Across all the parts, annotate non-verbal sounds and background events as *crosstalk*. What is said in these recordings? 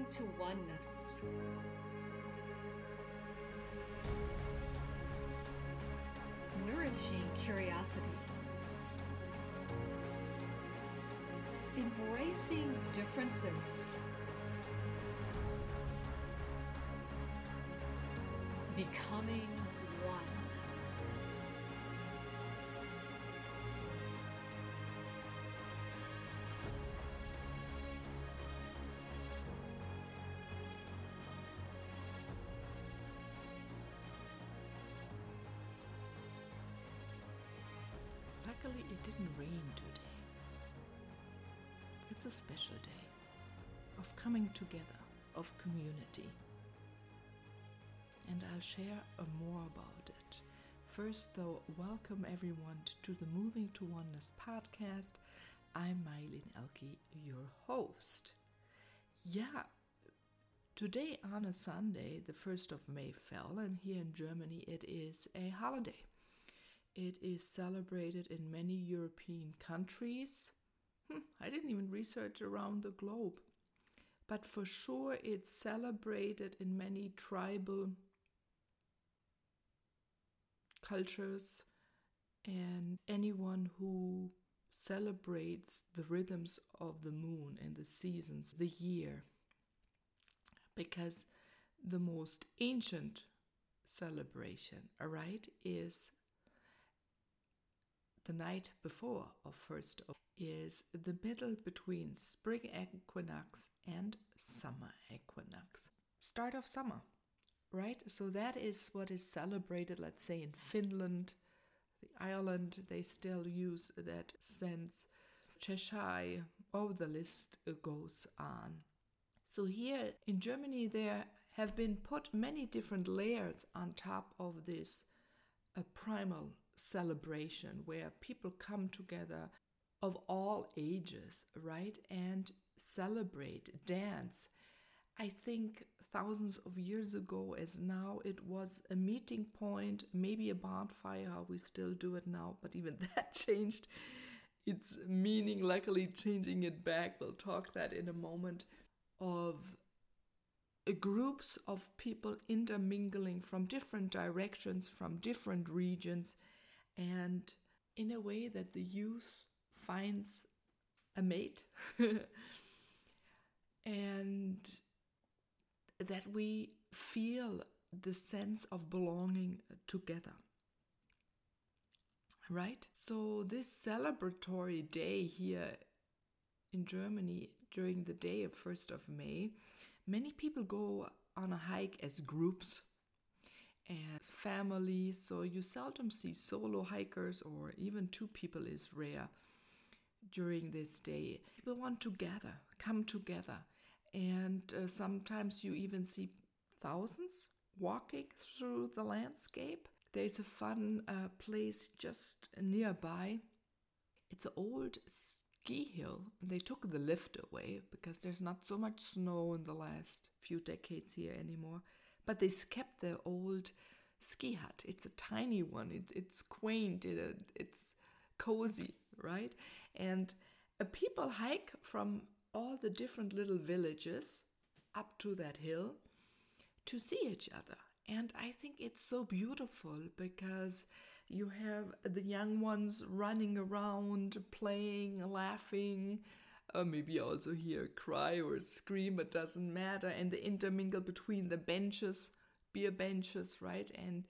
moving to oneness. Nourishing curiosity. Embracing differences. Becoming Luckily, it didn't rain today. It's a special day of coming together, of community. And I'll share more about it. First, though, welcome everyone to the Moving to Oneness podcast. I'm Mylene Elke, your host. Yeah, today on a Sunday, the 1st of May fell, and here in Germany it is a holiday. It is celebrated in many European countries. Hmm, I didn't even research around the globe. But for sure, it's celebrated in many tribal cultures, and anyone who celebrates the rhythms of the moon and the seasons, the year. Because the most ancient celebration, all right, is the night before of first is the middle between spring equinox and summer equinox. Start of summer, right? So that is what is celebrated, let's say in Finland, the Ireland, they still use that sense. Cheshire, oh, the list goes on. So here in Germany, there have been put many different layers on top of this a primal celebration where people come together of all ages, right? And celebrate, dance. I think thousands of years ago, as now, it was a meeting point, maybe a bonfire. We still do it now, but even *laughs* that changed its meaning, luckily, changing it back. We'll talk that in a moment. Of groups of people intermingling from different directions, from different regions, and in a way that the youth finds a mate *laughs* and that we feel the sense of belonging together. Right? So, this celebratory day here in Germany during the day of 1st of May, many people go on a hike as groups and families. So you seldom see solo hikers or even two people is rare during this day. People want to gather, come together. And uh, sometimes you even see thousands walking through the landscape. There's a fun uh, place just nearby. It's an old ski hill. They took the lift away because there's not so much snow in the last few decades here anymore but they kept the old ski hut. It's a tiny one. It's it's quaint. It, it's cozy, right? And uh, people hike from all the different little villages up to that hill to see each other. And I think it's so beautiful because you have the young ones running around, playing, laughing, uh, maybe also hear a cry or a scream, it doesn't matter. And they intermingle between the benches, beer benches, right? And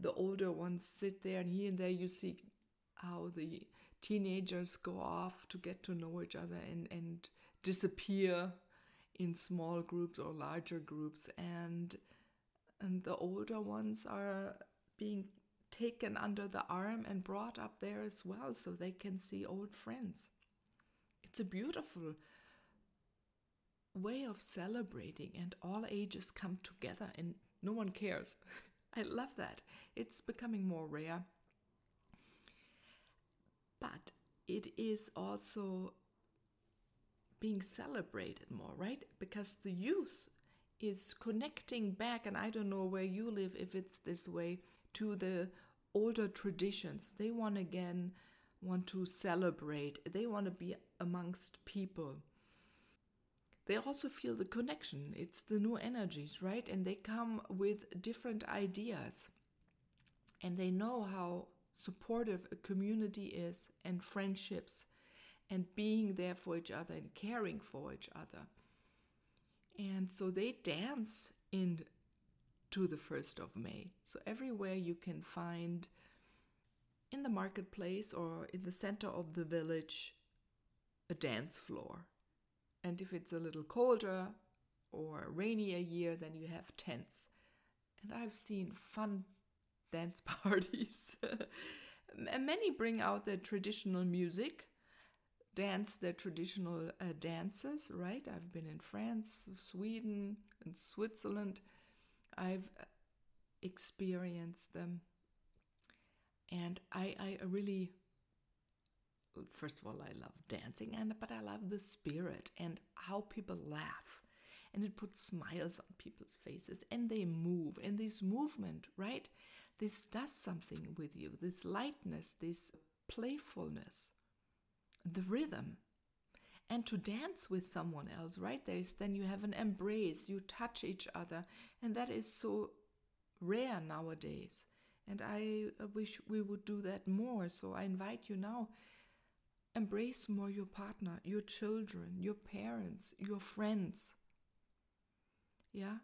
the older ones sit there, and here and there you see how the teenagers go off to get to know each other and, and disappear in small groups or larger groups. And, and the older ones are being taken under the arm and brought up there as well so they can see old friends. It's a beautiful way of celebrating, and all ages come together, and no one cares. *laughs* I love that. It's becoming more rare. But it is also being celebrated more, right? Because the youth is connecting back, and I don't know where you live if it's this way, to the older traditions. They want again want to celebrate, they want to be amongst people. they also feel the connection. It's the new energies, right? And they come with different ideas. And they know how supportive a community is and friendships and being there for each other and caring for each other. And so they dance into the 1st of May. So everywhere you can find in the marketplace or in the center of the village a dance floor. And if it's a little colder or rainier year, then you have tents. And I've seen fun *laughs* dance *laughs* parties. *laughs* Many bring out their traditional music, dance their traditional uh, dances, right? I've been in France, Sweden, and Switzerland. I've uh, experienced them. And I, I really, first of all, I love dancing, and but I love the spirit and how people laugh. And it puts smiles on people's faces and they move. And this movement, right? This does something with you. This lightness, this playfulness, the rhythm. And to dance with someone else, right? There's then you have an embrace, you touch each other, and that is so rare nowadays. And I uh, wish we would do that more. So I invite you now embrace more your partner, your children, your parents, your friends. Yeah,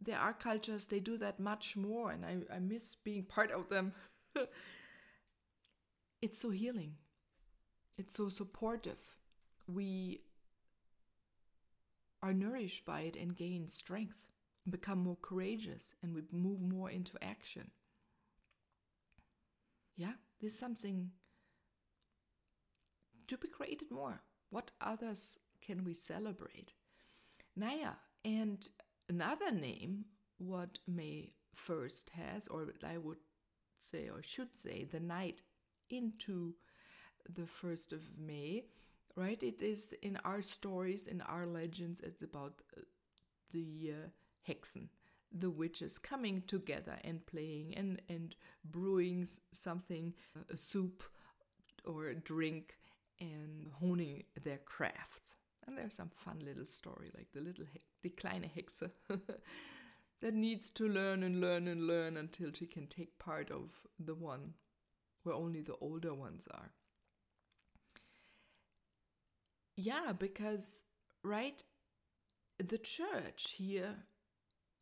there are cultures they do that much more, and I, I miss being part of them. *laughs* it's so healing, it's so supportive. We are nourished by it and gain strength, become more courageous, and we move more into action. Yeah, there's something to be created more. What others can we celebrate? Naya, and another name, what May 1st has, or I would say, or should say, the night into the 1st of May, right? It is in our stories, in our legends, it's about uh, the uh, Hexen, the witches coming together and playing and, and brewing something, a soup or a drink, and honing their craft. And there's some fun little story, like the little he- the kleine Hexe *laughs* that needs to learn and learn and learn until she can take part of the one where only the older ones are. Yeah, because right, the church here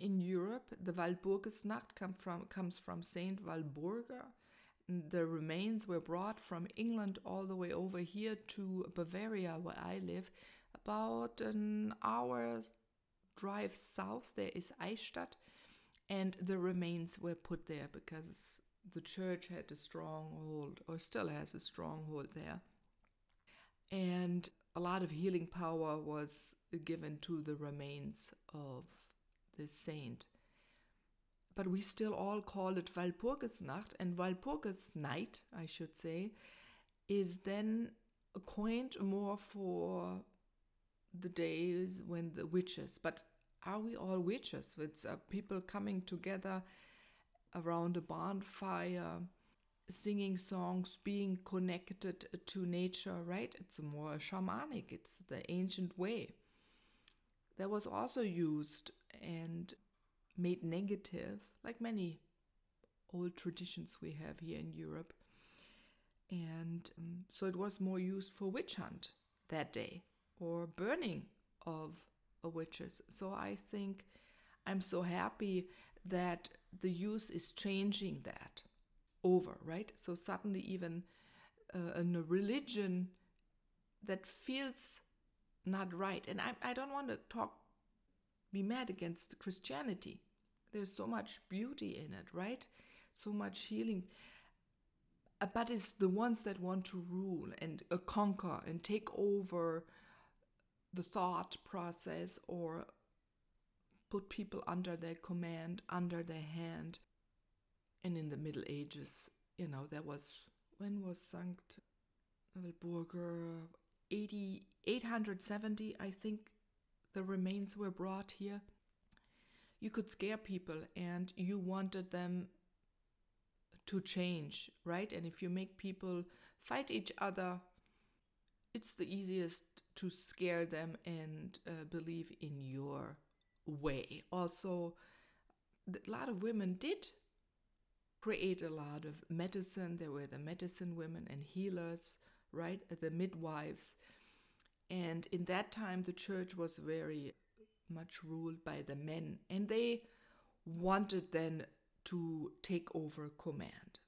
in Europe, the Walpurgisnacht come from, comes from Saint Walburga. The remains were brought from England all the way over here to Bavaria, where I live. About an hour drive south, there is Eichstätt, and the remains were put there because the church had a stronghold, or still has a stronghold there. And a lot of healing power was given to the remains of the saint. But we still all call it Walpurgisnacht, and Walpurgisnight, I should say, is then coined more for the days when the witches. But are we all witches? It's uh, people coming together around a bonfire, singing songs, being connected to nature, right? It's more shamanic, it's the ancient way. That was also used and made negative, like many old traditions we have here in Europe. And um, so it was more used for witch hunt that day or burning of witches. So I think I'm so happy that the use is changing that over, right? So suddenly, even uh, in a religion that feels not right, and I, I don't want to talk, be mad against Christianity. There's so much beauty in it, right? So much healing. Uh, but it's the ones that want to rule and uh, conquer and take over the thought process or put people under their command, under their hand. And in the Middle Ages, you know, there was, when was Sankt Walburga? 80, 870, I think the remains were brought here. You could scare people and you wanted them to change, right? And if you make people fight each other, it's the easiest to scare them and uh, believe in your way. Also, a lot of women did create a lot of medicine. There were the medicine women and healers, right? The midwives. And in that time, the church was very much ruled by the men, and they wanted then to take over command.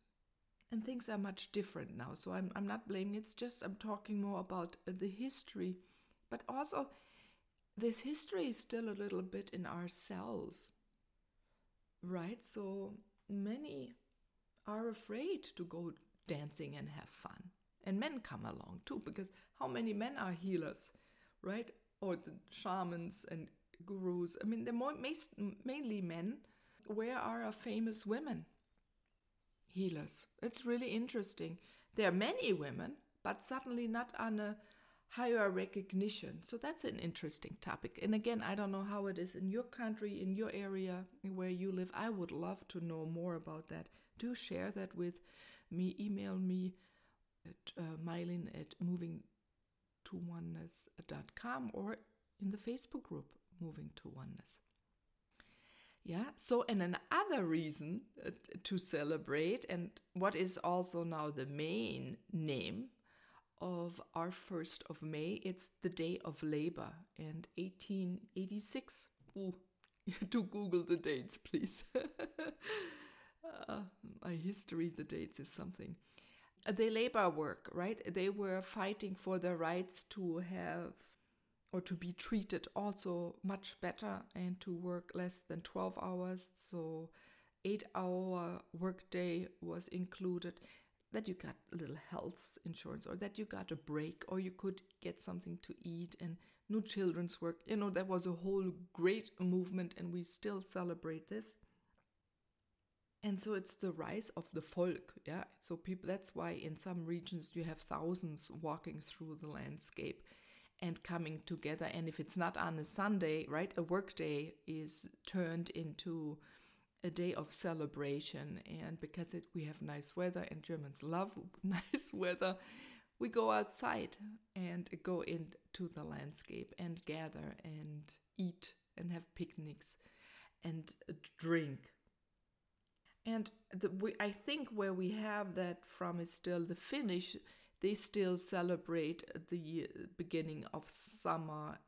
And things are much different now. So I'm, I'm not blaming, it's just I'm talking more about uh, the history, but also this history is still a little bit in ourselves, right? So many are afraid to go dancing and have fun. And men come along too, because how many men are healers, right? Or the shamans and gurus. I mean, they're more, mainly men. Where are our famous women? Healers. It's really interesting. There are many women, but suddenly not on a higher recognition. So that's an interesting topic. And again, I don't know how it is in your country, in your area where you live. I would love to know more about that. Do share that with me. Email me at uh, mylin at moving to oneness.com or in the Facebook group moving to oneness. Yeah, so and another reason uh, to celebrate, and what is also now the main name of our 1st of May, it's the Day of Labor and 1886. Ooh, *laughs* to Google the dates, please. *laughs* uh, my history, the dates is something. Uh, the labor work, right? They were fighting for their rights to have or to be treated also much better and to work less than 12 hours. So 8 hour workday was included. That you got a little health insurance or that you got a break or you could get something to eat and no children's work. You know that was a whole great movement and we still celebrate this and so it's the rise of the folk yeah so people that's why in some regions you have thousands walking through the landscape and coming together. And if it's not on a Sunday, right, a work day is turned into a day of celebration. And because it, we have nice weather and Germans love *laughs* nice weather, we go outside and go into the landscape and gather and eat and have picnics and drink. And the, we, I think where we have that from is still the Finnish they still celebrate the beginning of summer.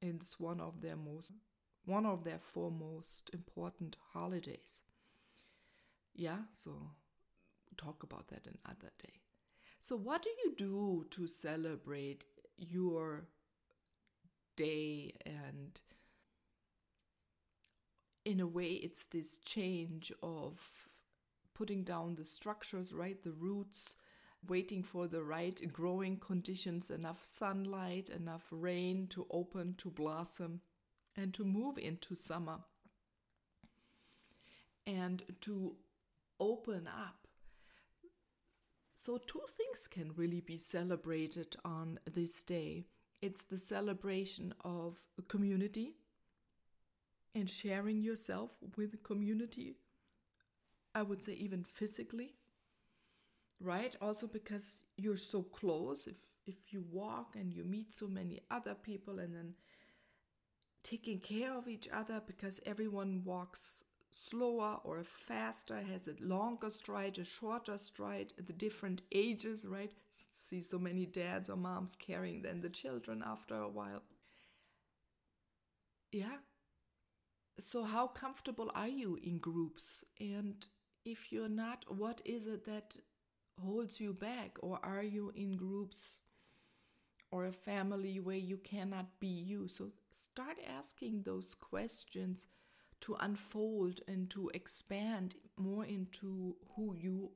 It's one of their most one of their four most important holidays. Yeah, so talk about that another day. So what do you do to celebrate your day and in a way it's this change of putting down the structures, right? The roots waiting for the right growing conditions, enough sunlight, enough rain to open, to blossom, and to move into summer. And to open up. So, two things can really be celebrated on this day it's the celebration of community and sharing yourself with a community. I would say, even physically right? Also because you're so close if if you walk and you meet so many other people and then taking care of each other because everyone walks slower or faster has a longer stride a shorter stride the different ages right? See so many dads or moms carrying then the children after a while. Yeah so how comfortable are you in groups and if you're not what is it that holds you back? Or are you in groups or a family where you cannot be you? So start asking those questions to unfold and to expand more into who you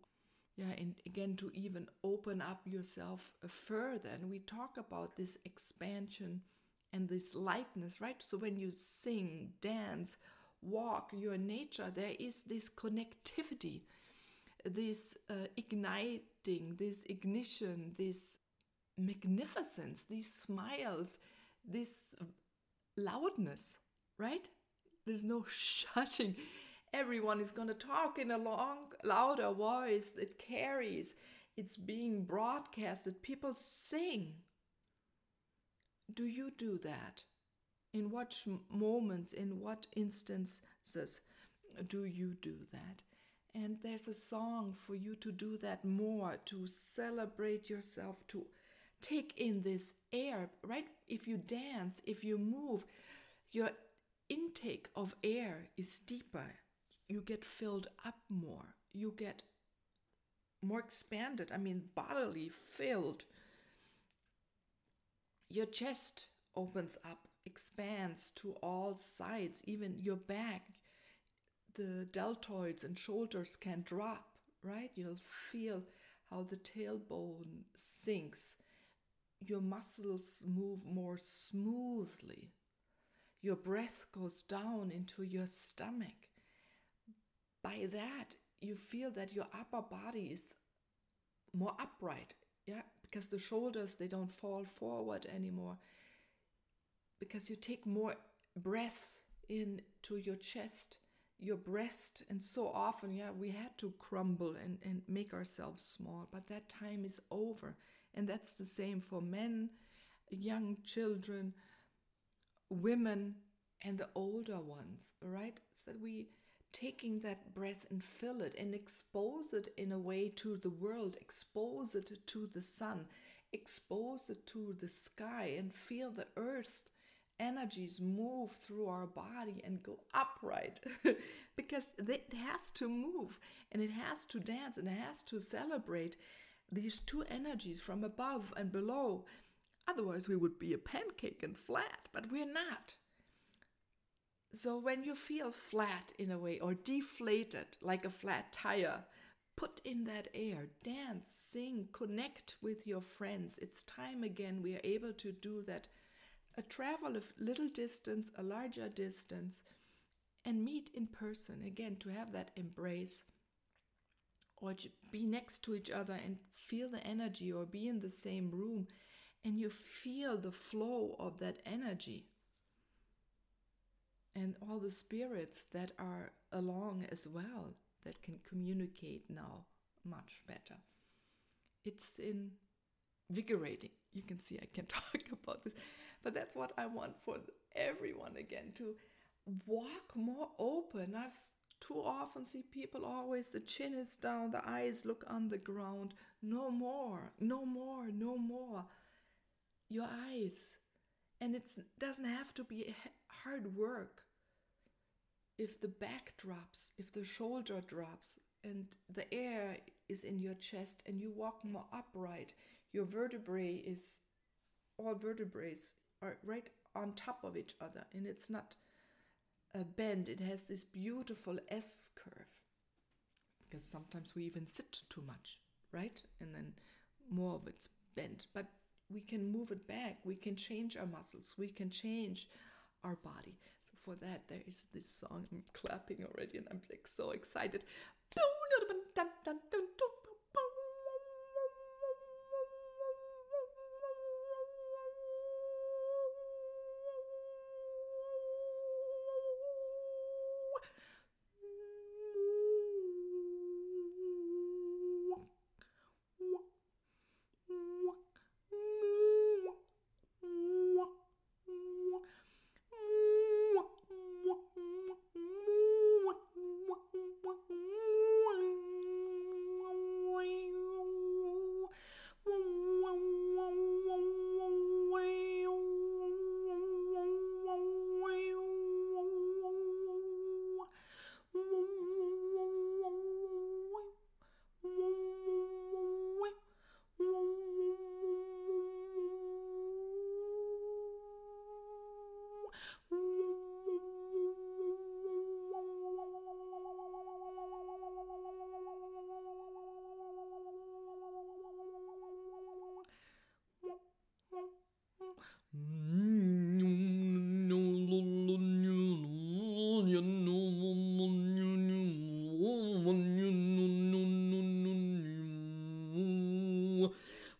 yeah and again to even open up yourself further and we talk about this expansion and this lightness right so when you sing dance walk your nature there is this connectivity this uh, igniting, this ignition, this magnificence, these smiles, this loudness, right? There's no *laughs* shutting. Everyone is going to talk in a long, louder voice that carries. it's being broadcasted, people sing. Do you do that? In what moments, in what instances do you do that? And there's a song for you to do that more, to celebrate yourself, to take in this air, right? If you dance, if you move, your intake of air is deeper. You get filled up more. You get more expanded, I mean, bodily filled. Your chest opens up, expands to all sides, even your back. The deltoids and shoulders can drop, right? You'll feel how the tailbone sinks. Your muscles move more smoothly. Your breath goes down into your stomach. By that, you feel that your upper body is more upright yeah because the shoulders they don't fall forward anymore. Because you take more breath into your chest your breast and so often yeah we had to crumble and, and make ourselves small but that time is over. And that's the same for men young children women and the older ones right? So we taking that breath and fill it and expose it in a way to the world, expose it to the sun, expose it to the sky, and feel the earth energies move through our body and go upright *laughs* because it has to move and it has to dance and it has to celebrate these two energies from above and below. Otherwise, we would be a pancake and flat, but we're not. So when you feel flat in a way or deflated like a flat tire, put in that air, dance, sing, connect with your friends. It's time again we are able to do that. A travel a little distance, a larger distance, and meet in person again to have that embrace or be next to each other and feel the energy or be in the same room and you feel the flow of that energy and all the spirits that are along as well that can communicate now much better. It's invigorating. You can see I can *laughs* talk about this, but that's what I want for everyone again to walk more open. I've too often see people always the chin is down, the eyes look on the ground. No more, no more, no more. Your eyes. And it doesn't have to be hard work if the back drops, if the shoulder drops, and the air is in your chest and you walk more upright, your vertebrae is all vertebrae are right on top of each other and it's not a bend, it has this beautiful S curve. Because sometimes we even sit too much, right? And then more of it's bent. But we can move it back, we can change our muscles, we can change our body for that, there is this song. I'm clapping already, and I'm like so excited.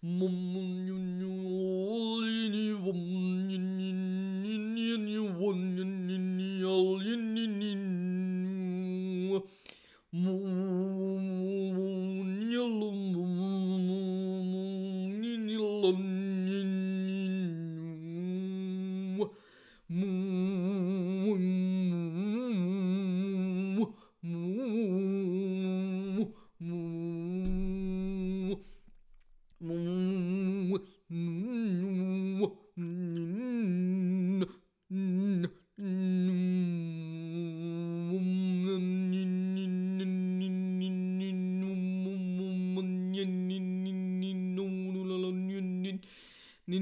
mum, mum, mum. Wow, it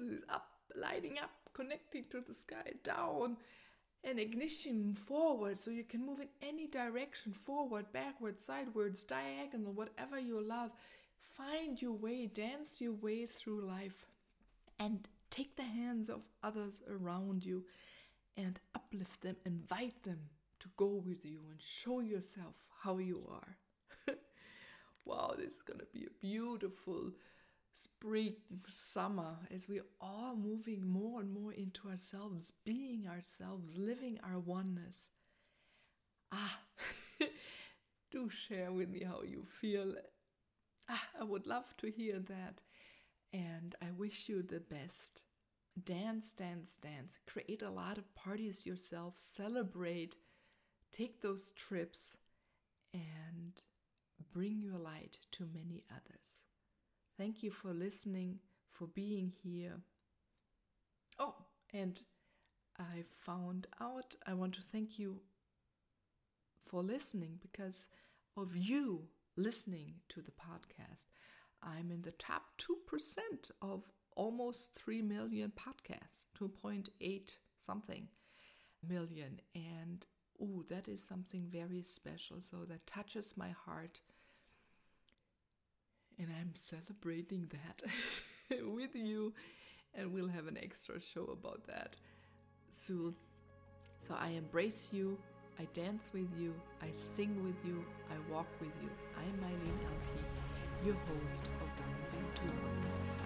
is up, lighting up, connecting to the sky, down, and ignition forward so you can move in any direction forward, backward, sideways, diagonal, whatever you love. Find your way, dance your way through life, and take the hands of others around you and uplift them, invite them to go with you and show yourself how you are. *laughs* wow, this is gonna be a beautiful spring, summer, as we're all moving more and more into ourselves, being ourselves, living our oneness. Ah, *laughs* do share with me how you feel. Ah, I would love to hear that. And I wish you the best. Dance, dance, dance. Create a lot of parties yourself. Celebrate. Take those trips and bring your light to many others. Thank you for listening, for being here. Oh, and I found out I want to thank you for listening because of you listening to the podcast. I'm in the top 2% of almost 3 million podcasts, 2.8 something million. And oh, that is something very special. So that touches my heart and I'm celebrating that *laughs* with you, and we'll have an extra show about that soon. So I embrace you, I dance with you, I sing with you, I walk with you. I'm Mylene Elke, your host of the Moving to podcast.